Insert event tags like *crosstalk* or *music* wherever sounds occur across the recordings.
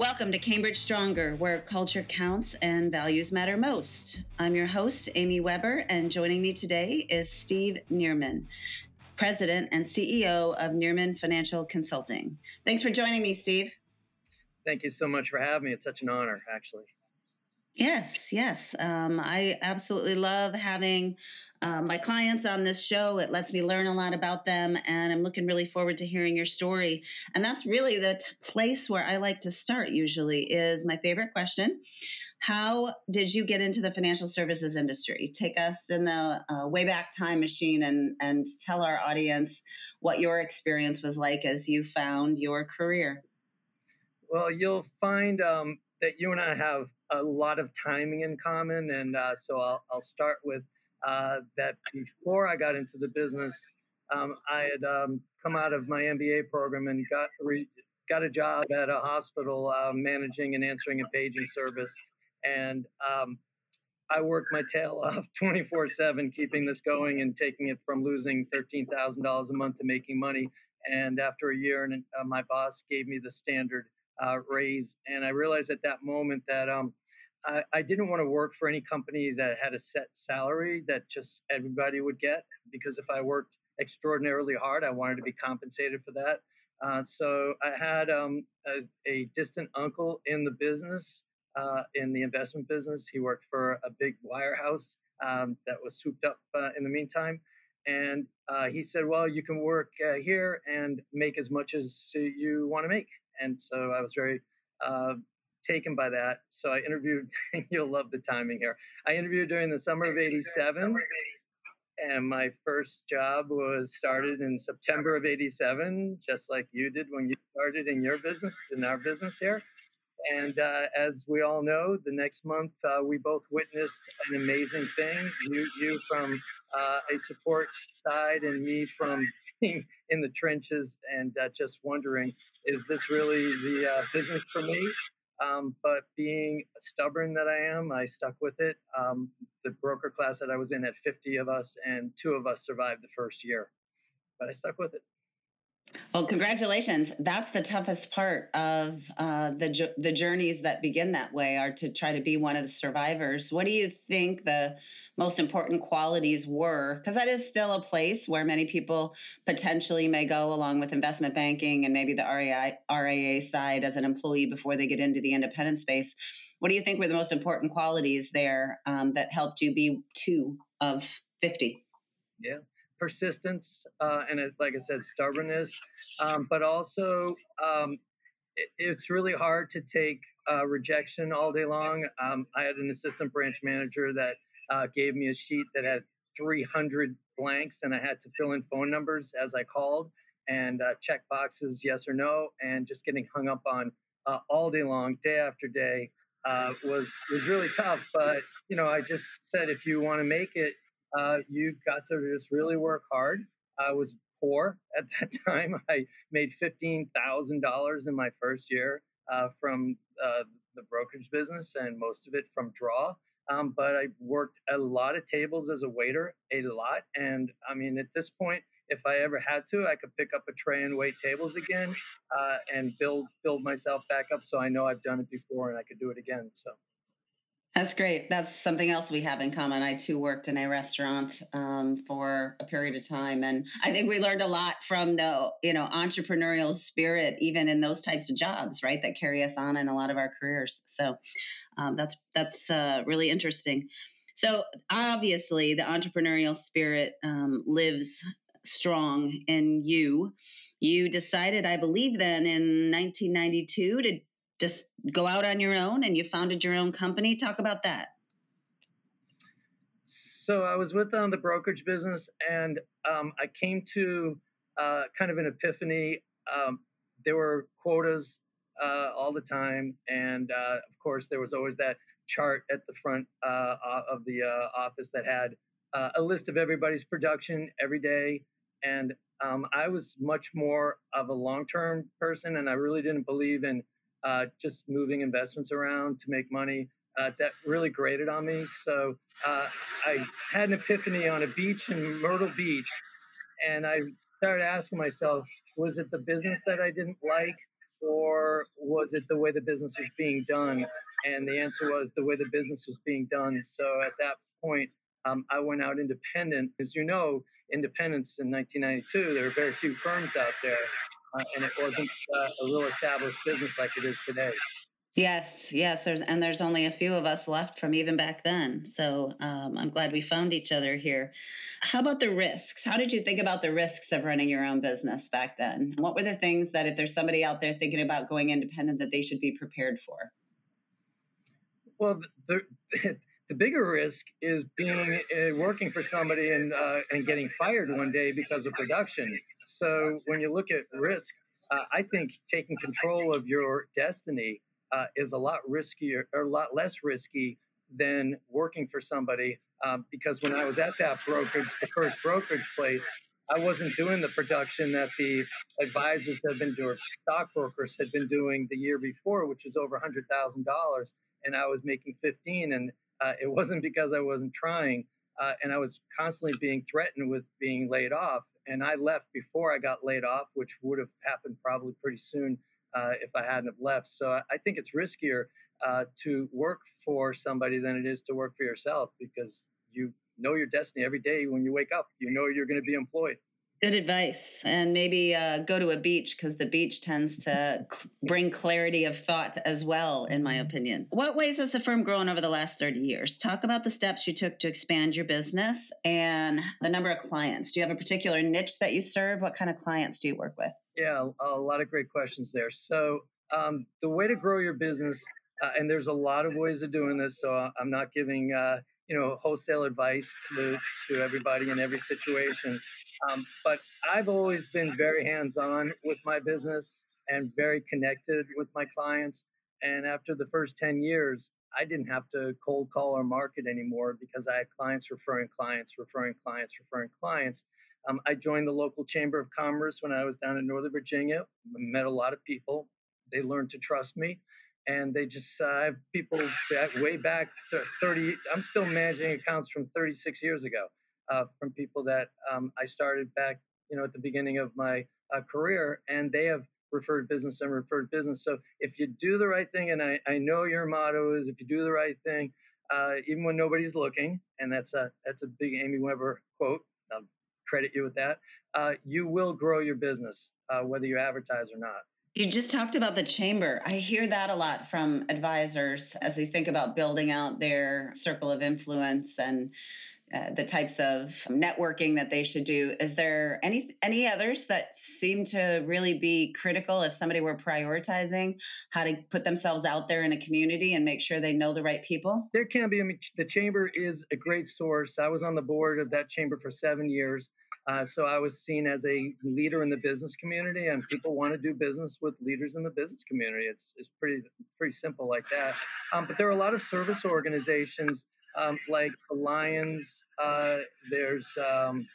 Welcome to Cambridge Stronger, where culture counts and values matter most. I'm your host, Amy Weber, and joining me today is Steve Nearman, President and CEO of Nearman Financial Consulting. Thanks for joining me, Steve. Thank you so much for having me. It's such an honor, actually. Yes, yes. Um, I absolutely love having uh, my clients on this show. It lets me learn a lot about them, and I'm looking really forward to hearing your story. And that's really the t- place where I like to start. Usually, is my favorite question. How did you get into the financial services industry? Take us in the uh, way back time machine and and tell our audience what your experience was like as you found your career. Well, you'll find um, that you and I have a lot of timing in common, and uh, so I'll I'll start with uh, that before I got into the business, um, I had um, come out of my MBA program and got re- got a job at a hospital uh, managing and answering a paging service, and um, I worked my tail *laughs* off 24 7, keeping this going and taking it from losing $13,000 a month to making money. And after a year, and uh, my boss gave me the standard uh, raise, and I realized at that moment that um, I, I didn't want to work for any company that had a set salary that just everybody would get because if I worked extraordinarily hard, I wanted to be compensated for that. Uh, so I had um, a, a, distant uncle in the business, uh, in the investment business. He worked for a big wirehouse um, that was swooped up uh, in the meantime. And uh, he said, Well, you can work uh, here and make as much as you want to make. And so I was very uh, taken by that. So I interviewed, *laughs* you'll love the timing here. I interviewed during the summer of 87. And my first job was started in September of 87, just like you did when you started in your business, in our business here. And uh, as we all know, the next month uh, we both witnessed an amazing thing. You, you from uh, a support side, and me from *laughs* being in the trenches and uh, just wondering, is this really the uh, business for me? Um, but being stubborn that I am, I stuck with it. Um, the broker class that I was in had 50 of us, and two of us survived the first year. But I stuck with it. Well, congratulations. That's the toughest part of uh, the the journeys that begin that way are to try to be one of the survivors. What do you think the most important qualities were? Because that is still a place where many people potentially may go along with investment banking and maybe the RAI, RIA side as an employee before they get into the independent space. What do you think were the most important qualities there um, that helped you be two of 50? Yeah persistence uh, and it, like I said, stubbornness, um, but also um, it, it's really hard to take uh, rejection all day long. Um, I had an assistant branch manager that uh, gave me a sheet that had 300 blanks, and I had to fill in phone numbers as I called and uh, check boxes yes or no, and just getting hung up on uh, all day long, day after day. Uh, was was really tough, but you know, I just said if you want to make it, uh, you've got to just really work hard. I was poor *laughs* at that time. I made $15,000 in my first year uh, from uh, the brokerage business and most of it from draw. Um, but I worked a lot of tables as a waiter, a lot. And I mean, at this point, if I ever had to, I could pick up a tray and wait tables again uh, and build build myself back up. So I know I've done it before and I could do it again. So. That's great. That's something else we have in common. I too worked in a restaurant um, for a period of time, and I think we learned a lot from the you know entrepreneurial spirit, even in those types of jobs, right? That carry us on in a lot of our careers. So um, that's that's uh, really interesting. So obviously, the entrepreneurial spirit um, lives strong in you. You decided, I believe, then in 1992 to just go out on your own and you founded your own company. Talk about that. So I was with um, the brokerage business, and um, I came to uh, kind of an epiphany. Um, there were quotas uh, all the time, and uh, of course, there was always that chart at the front uh, of the uh, office that had uh, a list of everybody's production every day. And um, I was much more of a long-term person, and I really didn't believe in uh, just moving investments around to make money. Uh, that really grated on me. So uh, I had an epiphany on a beach in Myrtle Beach, and I started asking myself, was it the business that I didn't like? or was it the way the business was being done? And the answer was the way the business was being done. So at that point, um, I went out independent. As you know, independence in 1992, there were very few firms out there, uh, and it wasn't uh, a real established business like it is today. Yes, yes, there's and there's only a few of us left from even back then. So um, I'm glad we found each other here. How about the risks? How did you think about the risks of running your own business back then? What were the things that if there's somebody out there thinking about going independent that they should be prepared for? Well, the *laughs* the bigger risk is being uh, working for somebody and uh, and getting fired one day because of production. So when you look at risk, uh, I think taking control of your destiny uh, is a lot riskier or a lot less risky than working for somebody. Um, because when I was at that brokerage, the first brokerage place, I wasn't doing the production that the advisors had been doing, stockbrokers had been doing the year before, which is over hundred thousand dollars, and I was making fifteen. And uh, it wasn't because I wasn't trying, uh, and I was constantly being threatened with being laid off. And I left before I got laid off, which would have happened probably pretty soon uh, if I hadn't have left. So I, I think it's riskier uh, to work for somebody than it is to work for yourself because you know your destiny every day when you wake up. You know you're going to be employed. Good advice. And maybe uh, go to a beach because the beach tends to cl- bring clarity of thought as well, in my opinion. What ways has the firm grown over the last 30 years? Talk about the steps you took to expand your business and the number of clients. Do you have a particular niche that you serve? What kind of clients do you work with? Yeah, a lot of great questions there. So, um, the way to grow your business, uh, and there's a lot of ways of doing this. So, I'm not giving uh, you know wholesale advice to to everybody in every situation. Um, but I've always been very hands-on with my business and very connected with my clients. And after the first 10 years, I didn't have to cold call or market anymore because I had clients referring clients, referring clients, referring clients. Um, I joined the local Chamber of Commerce when I was down in Northern Virginia. Met a lot of people. They learned to trust me, and they just uh, have people that way back 30. I'm still managing accounts from 36 years ago, uh, from people that um, I started back, you know, at the beginning of my uh, career, and they have referred business and referred business. So if you do the right thing, and I, I know your motto is if you do the right thing, uh, even when nobody's looking, and that's a that's a big Amy Weber quote. I'll credit you with that. Uh, you will grow your business, uh, whether you advertise or not. You just talked about the chamber. I hear that a lot from advisors as they think about building out their circle of influence and uh, the types of networking that they should do. Is there any any others that seem to really be critical if somebody were prioritizing how to put themselves out there in a community and make sure they know the right people? There can be. I mean, the chamber is a great source. I was on the board of that chamber for seven years. Uh, so I was seen as a leader in the business community, and people want to do business with leaders in the business community. It's, it's pretty pretty simple like that. Um, but there are a lot of service organizations um, like the Lions. Uh, there's um,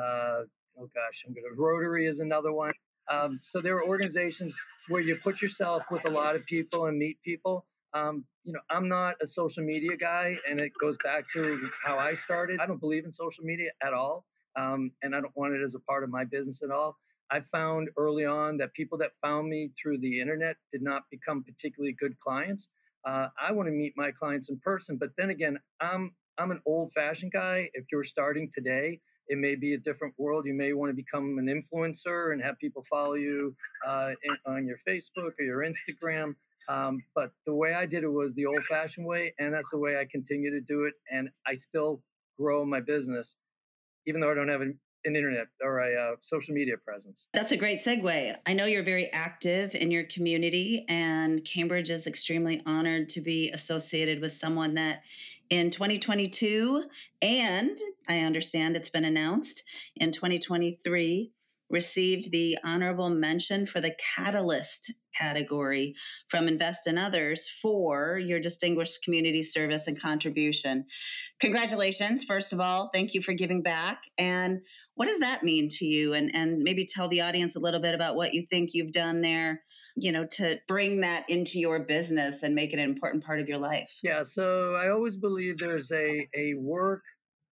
uh, oh gosh, I'm gonna Rotary is another one. Um, so there are organizations where you put yourself with a lot of people and meet people. Um, you know, I'm not a social media guy, and it goes back to how I started. I don't believe in social media at all, um, and I don't want it as a part of my business at all. I found early on that people that found me through the internet did not become particularly good clients. Uh, I want to meet my clients in person, but then again, I'm I'm an old-fashioned guy. If you're starting today, it may be a different world. You may want to become an influencer and have people follow you uh, in, on your Facebook or your Instagram. Um, but the way I did it was the old-fashioned way, and that's the way I continue to do it. And I still grow my business, even though I don't have an an internet or a uh, social media presence. That's a great segue. I know you're very active in your community, and Cambridge is extremely honored to be associated with someone that in 2022, and I understand it's been announced in 2023, received the honorable mention for the Catalyst category from Invest in Others for your distinguished community service and contribution. Congratulations, first of all. Thank you for giving back. And what does that mean to you? And, and maybe tell the audience a little bit about what you think you've done there, you know, to bring that into your business and make it an important part of your life. Yeah, so I always believe there's a, a work,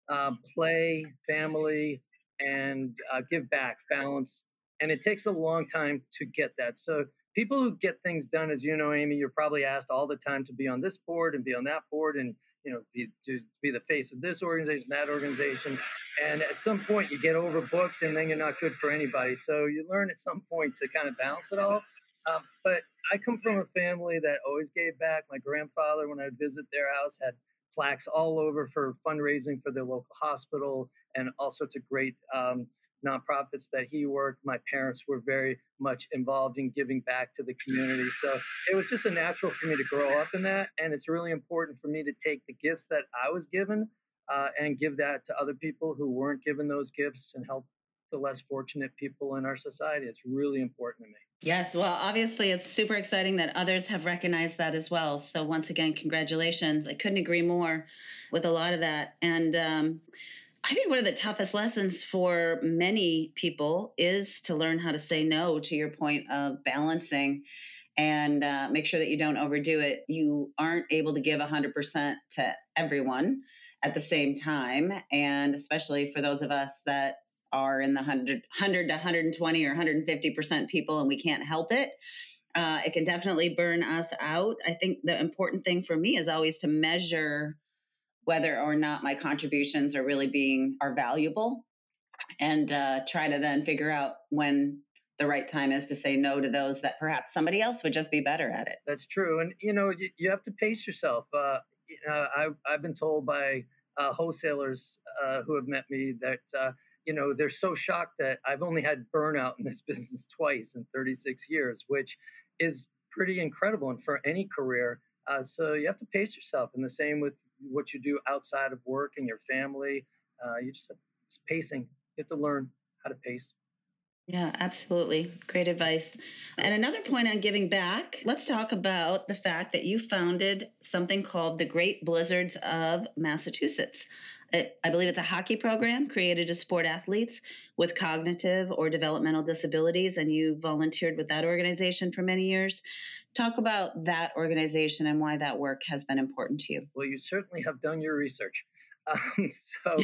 uh, play, family, and uh, give back balance. And it takes a long time to get that. So people who get things done, as you know, Amy, you're probably asked all the time to be on this board and be on that board and you know be, to be the face of this organization, that organization, and at some point you get overbooked and then you're not good for anybody. So you learn at some point to kind of balance it all. Um, but I come from a family that always gave back. My grandfather, when I would visit their house, had plaques all over for fundraising for their local hospital and all sorts of great um, nonprofits that he worked. My parents were very much involved in giving back to the community. So it was just a natural for me to grow up in that. And it's really important for me to take the gifts that I was given uh, and give that to other people who weren't given those gifts and help the less fortunate people in our society. It's really important to me. Yes, well, obviously, it's super exciting that others have recognized that as well. So, once again, congratulations. I couldn't agree more with a lot of that. And um, I think one of the toughest lessons for many people is to learn how to say no, to your point of balancing and uh, make sure that you don't overdo it. You aren't able to give 100% to everyone at the same time. And especially for those of us that are in the 100, 100 to 120 or 150% people and we can't help it. Uh, it can definitely burn us out. I think the important thing for me is always to measure whether or not my contributions are really being are valuable and uh, try to then figure out when the right time is to say no to those that perhaps somebody else would just be better at it that's true and you know you, you have to pace yourself uh, I, i've been told by uh, wholesalers uh, who have met me that uh, you know they're so shocked that i've only had burnout in this *laughs* business twice in 36 years which is pretty incredible and for any career uh, so you have to pace yourself, and the same with what you do outside of work and your family. Uh, you just it's pacing. You have to learn how to pace. Yeah, absolutely. Great advice. And another point on giving back, let's talk about the fact that you founded something called the Great Blizzards of Massachusetts. I believe it's a hockey program created to support athletes with cognitive or developmental disabilities, and you volunteered with that organization for many years. Talk about that organization and why that work has been important to you. Well, you certainly have done your research. Um, *laughs* so,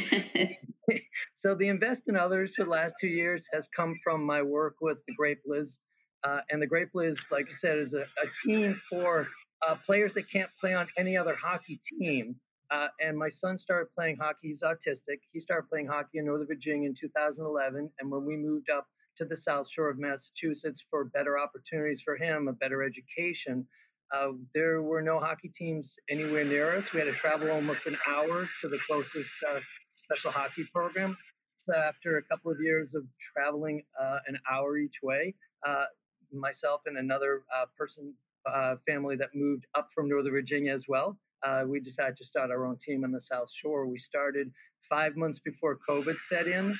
*laughs* so the invest in others for the last two years has come from my work with the Great Blizz, uh, and the Great Blizz, like I said, is a, a team for uh, players that can't play on any other hockey team. Uh, and my son started playing hockey. He's autistic. He started playing hockey in Northern Virginia in 2011. And when we moved up to the South Shore of Massachusetts for better opportunities for him, a better education. Uh, there were no hockey teams anywhere near us. We had to travel almost an hour to the closest uh, special hockey program. So after a couple of years of traveling uh, an hour each way, uh, myself and another uh, person, uh, family that moved up from Northern Virginia as well, we decided to start our own team on the South Shore. We started five months before COVID set in,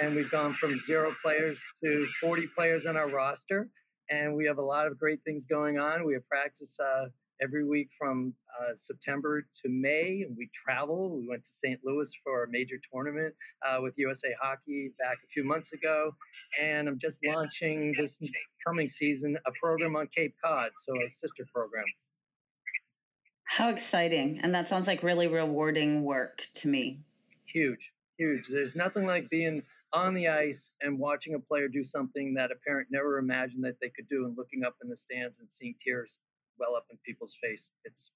and we've gone from zero players to 40 players on our roster. And we have a lot of great things going on. We have practice uh, every week from uh, September to May, and we travel. We went to St. Louis for a major tournament uh, with USA Hockey back a few months ago, and I'm just launching this coming season a program on Cape Cod, so a sister program. How exciting! And that sounds like really rewarding work to me huge, huge. There's nothing like being on the ice and watching a player do something that a parent never imagined that they could do and looking up in the stands and seeing tears well up in people's face. It's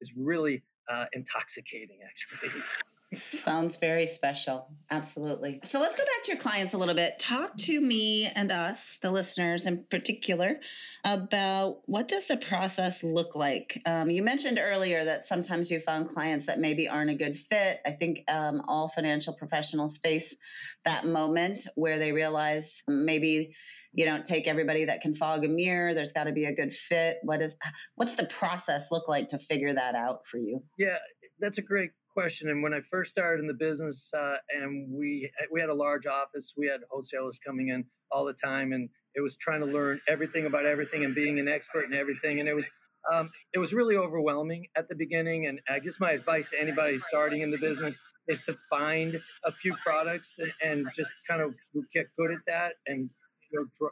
it's really uh, intoxicating, actually. *laughs* Sounds very special. Absolutely. So let's go back to your clients a little bit. Talk to me and us, the listeners in particular, about what does the process look like? Um, you mentioned earlier that sometimes you found clients that maybe aren't a good fit. I think um, all financial professionals face that moment where they realize maybe you don't take everybody that can fog a mirror. There's got to be a good fit. What is what's the process look like to figure that out for you? Yeah, that's a great question. And when I first started in the business, uh, and we we had a large office, we had wholesalers coming in all the time, and it was trying to learn everything about everything and being an expert in everything. And it was um, it was really overwhelming at the beginning. And I guess my advice to anybody starting in the business is to find a few products and, and just kind of get good at that and you know,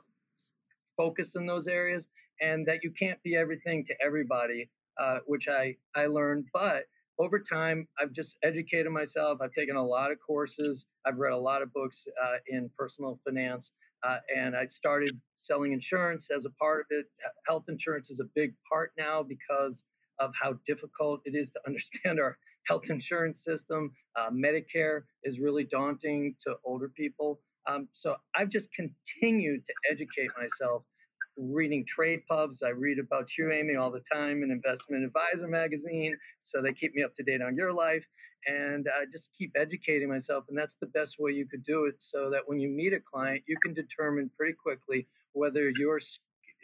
focus in those areas. And that you can't be everything to everybody, uh, which I I learned, but over time, I've just educated myself. I've taken a lot of courses. I've read a lot of books uh, in personal finance. Uh, and I started selling insurance as a part of it. Health insurance is a big part now because of how difficult it is to *laughs* understand our health insurance system. Uh, Medicare is really daunting to older people. Um, so I've just continued to educate myself reading trade pubs. I read about you, Amy, all the time in Investment Advisor magazine. So they keep me up to date on your life and I just keep educating myself. And that's the best way you could do it so that when you meet a client, you can determine pretty quickly whether your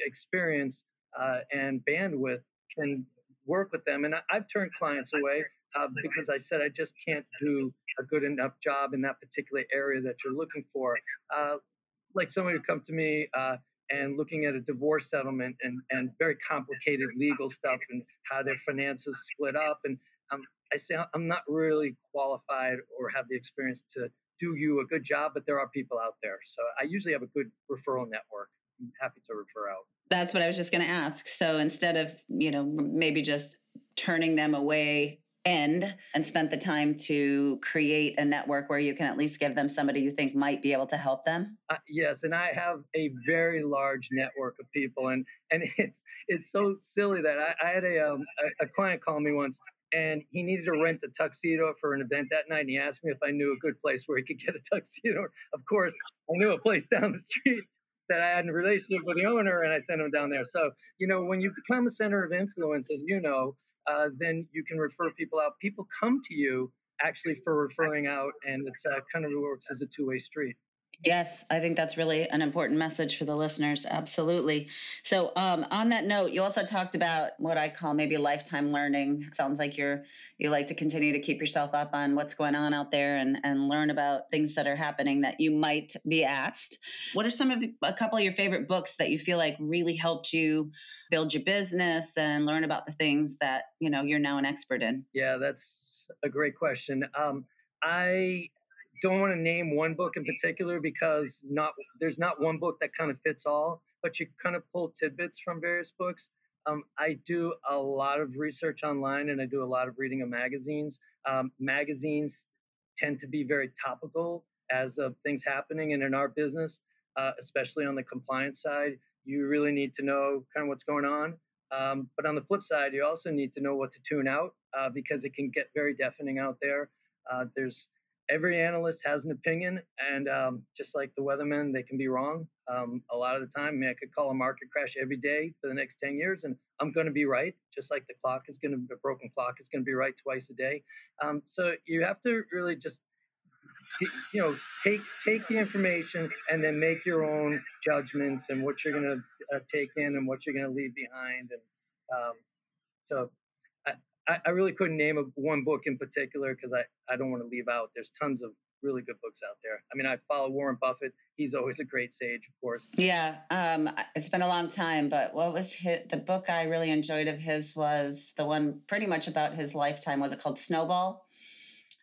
experience uh, and bandwidth can work with them. And I, have turned clients away uh, because I said I just can't do a good enough job in that particular area that you're looking for. Uh, like somebody would come to me uh, and looking at a divorce settlement and, and very complicated legal stuff and how their finances split up. And um, I say I'm not really qualified or have the experience to do you a good job, but there are people out there. So I usually have a good referral network. I'm happy to refer out. That's what I was just going to ask. So instead of, you know, maybe just turning them away end and spent the time to create a network where you can at least give them somebody you think might be able to help them? Uh, yes and i have a very large network of people and and *laughs* it's it's so silly that i, I had a, um, a, a client call me once and he needed to rent a tuxedo for an event that night and he asked me if i knew a good place where he could get a *laughs* tuxedo. Of course i knew a place down the street that I had a relationship with the owner and I sent him down there. So, you know, when you become a center of influence, as you know, uh, then you can refer people out. People come to you actually for referring out, and it's uh, kind of works as a two way street. Yes, I think that's really an important message for the listeners. Absolutely. So, um, on that note, you also talked about what I call maybe lifetime learning. sounds like you're you like to continue to keep yourself up on what's going on out there and and learn about things that are happening that you might be asked. What are some of the, a couple of your favorite books that you feel like really helped you build your business and learn about the things that you know you're now an expert in? Yeah, that's a great question. Um, I don't want to name one book in particular because not there's not one book that kind of fits all, but you kind of pull tidbits from various books. Um, I do a lot of research online and I do a lot of reading of magazines. Um, magazines tend to be very topical as of things happening, and in our business, uh, especially on the compliance side, you really need to know kind of what's going on. Um, but on the flip side, you also need to know what to tune out uh, because it can get very deafening out there. Uh, there's every analyst has an opinion, and um, just like the weathermen, they can be wrong um, a lot of the time. I mean, I could call a market crash every day for the next ten years, and I'm going to be right. Just like the clock is going to, a broken clock is going to be right twice a day. Um, so you have to really just, you know, take take the information and then make your own judgments and what you're going to uh, take in and what you're going to leave behind, and um, so I, I really couldn't name a, one book in particular because I, I don't want to leave out. There's tons of really good books out there. I mean, I follow Warren Buffett. He's always a great sage, of course. Yeah, um, it's been a long time, but what was his, the book I really enjoyed of his was the one pretty much about his lifetime. Was it called Snowball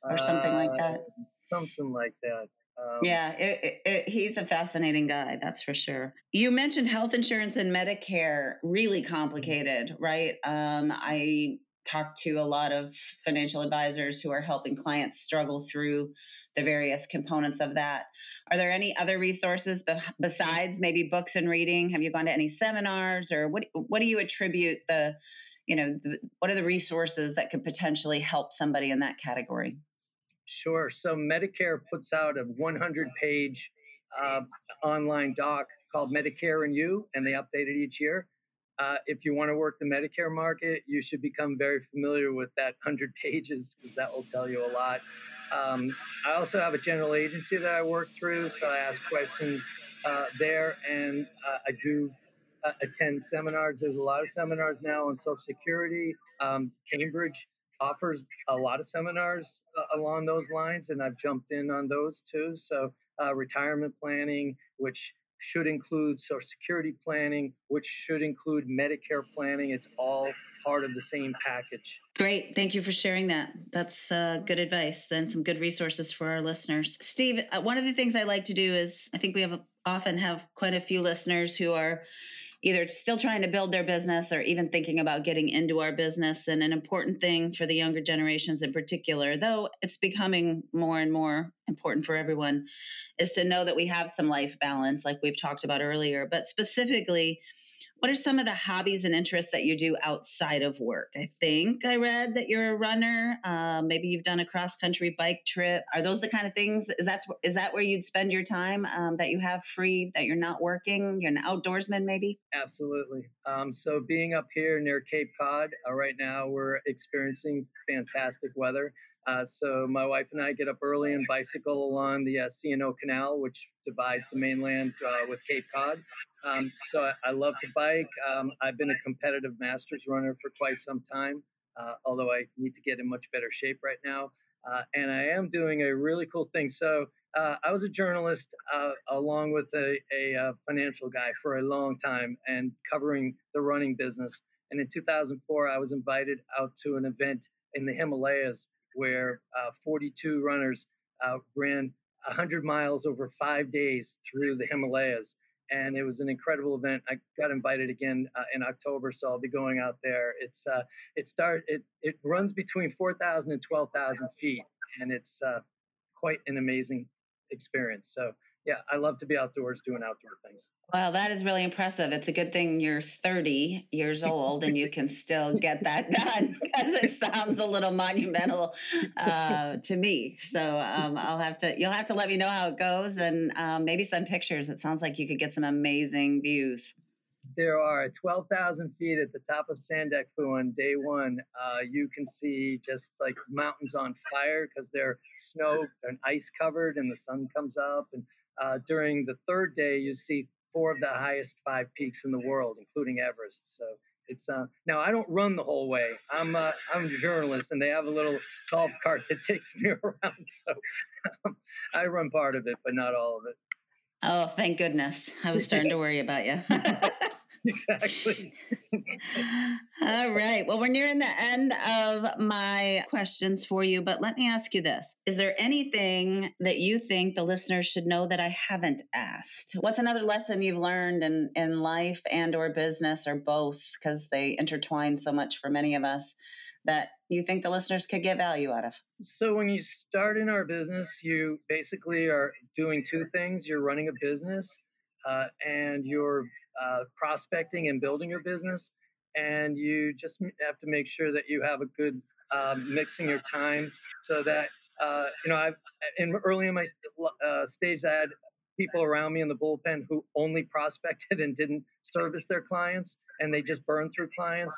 or something uh, like that? Something like that. Um, yeah, it, it, it, he's a fascinating guy, that's for sure. You mentioned health insurance and Medicare, really mm-hmm. complicated, right? Um, I talked to a lot of financial advisors who are helping clients struggle through the various components of that. Are there any other resources be- besides maybe books and reading? Have you gone to any seminars or what what do you attribute the you know the, what are the resources that could potentially help somebody in that category? Sure. So Medicare puts out a 100 page uh, online doc called Medicare and You, and they update it each year. Uh, if you want to work the Medicare market, you should become very familiar with that 100 *laughs* pages because that will tell you a lot. Um, I also have a general agency that I work through, so I ask questions uh, there, and uh, I do uh, attend seminars. There's a lot of seminars now on Social Security. Um, Cambridge offers a lot of seminars uh, along those lines, and I've jumped in on those too. So, uh, retirement planning, which should include Social Security planning, which should include Medicare planning. It's all part of the same package. Great. Thank you for sharing that. That's uh, good advice and some good resources for our listeners. Steve, uh, one of the things I like to do is I think we have a, often have quite a few listeners who are either still trying to build their business or even thinking about getting into our business. And an important thing for the younger generations in particular, though it's becoming more and more important for everyone, is to know that we have some life balance, like we've talked about earlier, but specifically, what are some of the hobbies and interests that you do outside of work? I think I read that you're a runner. Uh, maybe you've done a cross country bike trip. Are those the kind of things? Is that is that where you'd spend your time um, that you have free that you're not working? You're an outdoorsman, maybe. Absolutely. Um, so being up here near Cape Cod uh, right now, we're experiencing fantastic weather. Uh, so my wife and I get up early and bicycle along the uh, C&O Canal, which divides the mainland uh, with Cape Cod. Um, so I, I, love to bike. Um, I've been a competitive masters runner for quite some time, uh, although I need to get in much better shape right now. Uh, and I am doing a really cool thing. So uh, I was a journalist along with a, a financial guy for a long time and covering the running business. And in 2004, I was invited out to an event in the Himalayas where uh, 42 runners uh, ran 100 miles over five days through the Himalayas. And it was an incredible event. I got invited again uh, in October, so I'll be going out there. It's uh, it start it it runs between 4,000 and 12,000 feet, and it's uh, quite an amazing experience. So yeah, I love to be outdoors doing outdoor things. Well, that is really impressive. It's a good thing you're 30 years old and you can still get that done *laughs* because it sounds a little monumental uh, to me. So um, I'll have to, you'll have to let me know how it goes and um, maybe send pictures. It sounds like you could get some amazing views. There are 12,000 feet at the top of Sandakphu on day one. Uh, you can see just like mountains on fire because they're snow and ice covered and the sun comes up and uh, during the third day, you see four of the highest five peaks in the world, including Everest. So it's uh, now I don't run the whole way. I'm uh, I'm a journalist, and they have a little golf cart that *laughs* takes me around. So um, *laughs* I run part of it, but not all of it. Oh, thank goodness! I was starting to worry about you. *laughs* *laughs* exactly. All right. Well, we're nearing the end of my questions for you, but let me ask you this. Is there anything that you think the listeners should know that I haven't asked? What's another lesson you've learned in, in life and or business or both because they intertwine so much for many of us that you think the listeners could get value out of? So, when you start in our business, you basically are doing two things. You're running a business uh, and you're uh, prospecting and building your business. And you just have to make sure that you have a good um, mixing your time so that, uh, you know, I've in early in my uh, stage, I had people around me in the bullpen who only *laughs* prospected and didn't service their clients and they just burned through clients.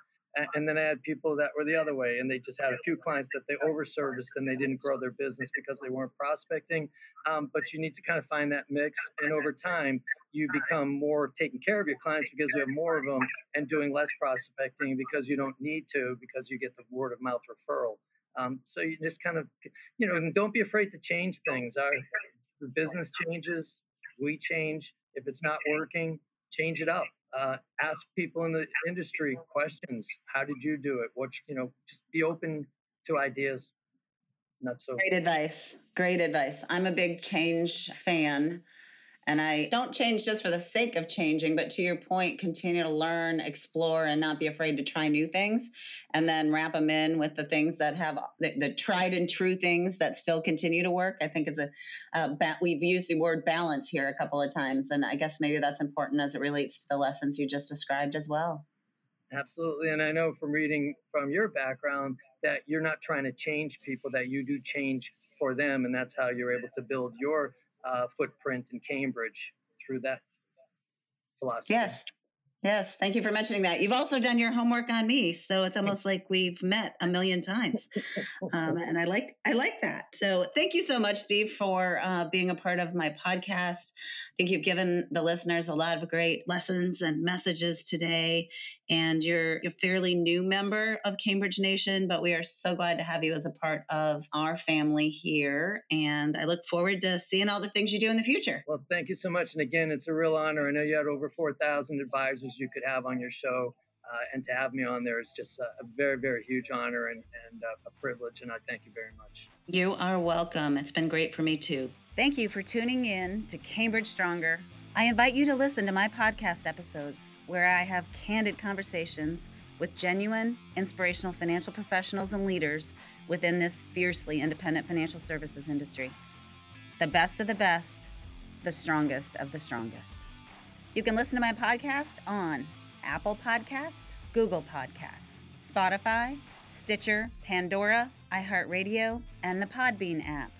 And then I had people that were the other way, and they just had a few clients that they overserviced and they didn't grow their business because they weren't prospecting. Um, but you need to kind of find that mix, and over time, you become more taking care of your clients because you have more of them, and doing less prospecting because you don't need to because you get the word of mouth referral. Um, so you just kind of, you know, don't be afraid to change things. Our the business changes, we change. If it's not working, change it up uh, ask people in the industry questions. How did you do it? What you know, just be open to ideas. Not so great advice. Great advice. I'm a big change fan. And I don't change just for the sake of changing, but to your point, continue to learn, explore, and not be afraid to try new things. And then wrap them in with the things that have the, the tried and true things that still continue to work. I think it's a, ba- we've used the word balance here a couple of times. And I guess maybe that's important as it relates to the lessons you just described as well. Absolutely. And I know from reading from your background that you're not trying to change people, that you do change for them. And that's how you're able to build your uh, footprint in Cambridge through that philosophy. Yes. Yes, thank you for mentioning that. You've also done your homework on me, so it's almost like we've met a million times, um, *laughs* and I like I like that. So thank you so much, Steve, for uh, being a part of my podcast. I think you've given the listeners a lot of great lessons and messages today, and you're a fairly new member of Cambridge Nation, but we are so glad to have you as a part of our family here. And I look forward to seeing all the things you do in the future. Well, thank you so much. And again, it's a real honor. I know you had over 4,000 advisors you could have on your show. Uh, and to have me on there is just a, very, very huge honor and, and uh, a privilege. And I thank you very much. You are welcome. It's been great for me too. Thank you for tuning in to Cambridge Stronger. I invite you to listen to my podcast episodes where I have candid conversations with genuine, inspirational financial professionals and leaders within this fiercely independent financial services industry. The best of the best, the strongest of the strongest. You can listen to my podcast on Apple Podcast, Google Podcasts, Spotify, Stitcher, Pandora, iHeartRadio, and the Podbean app.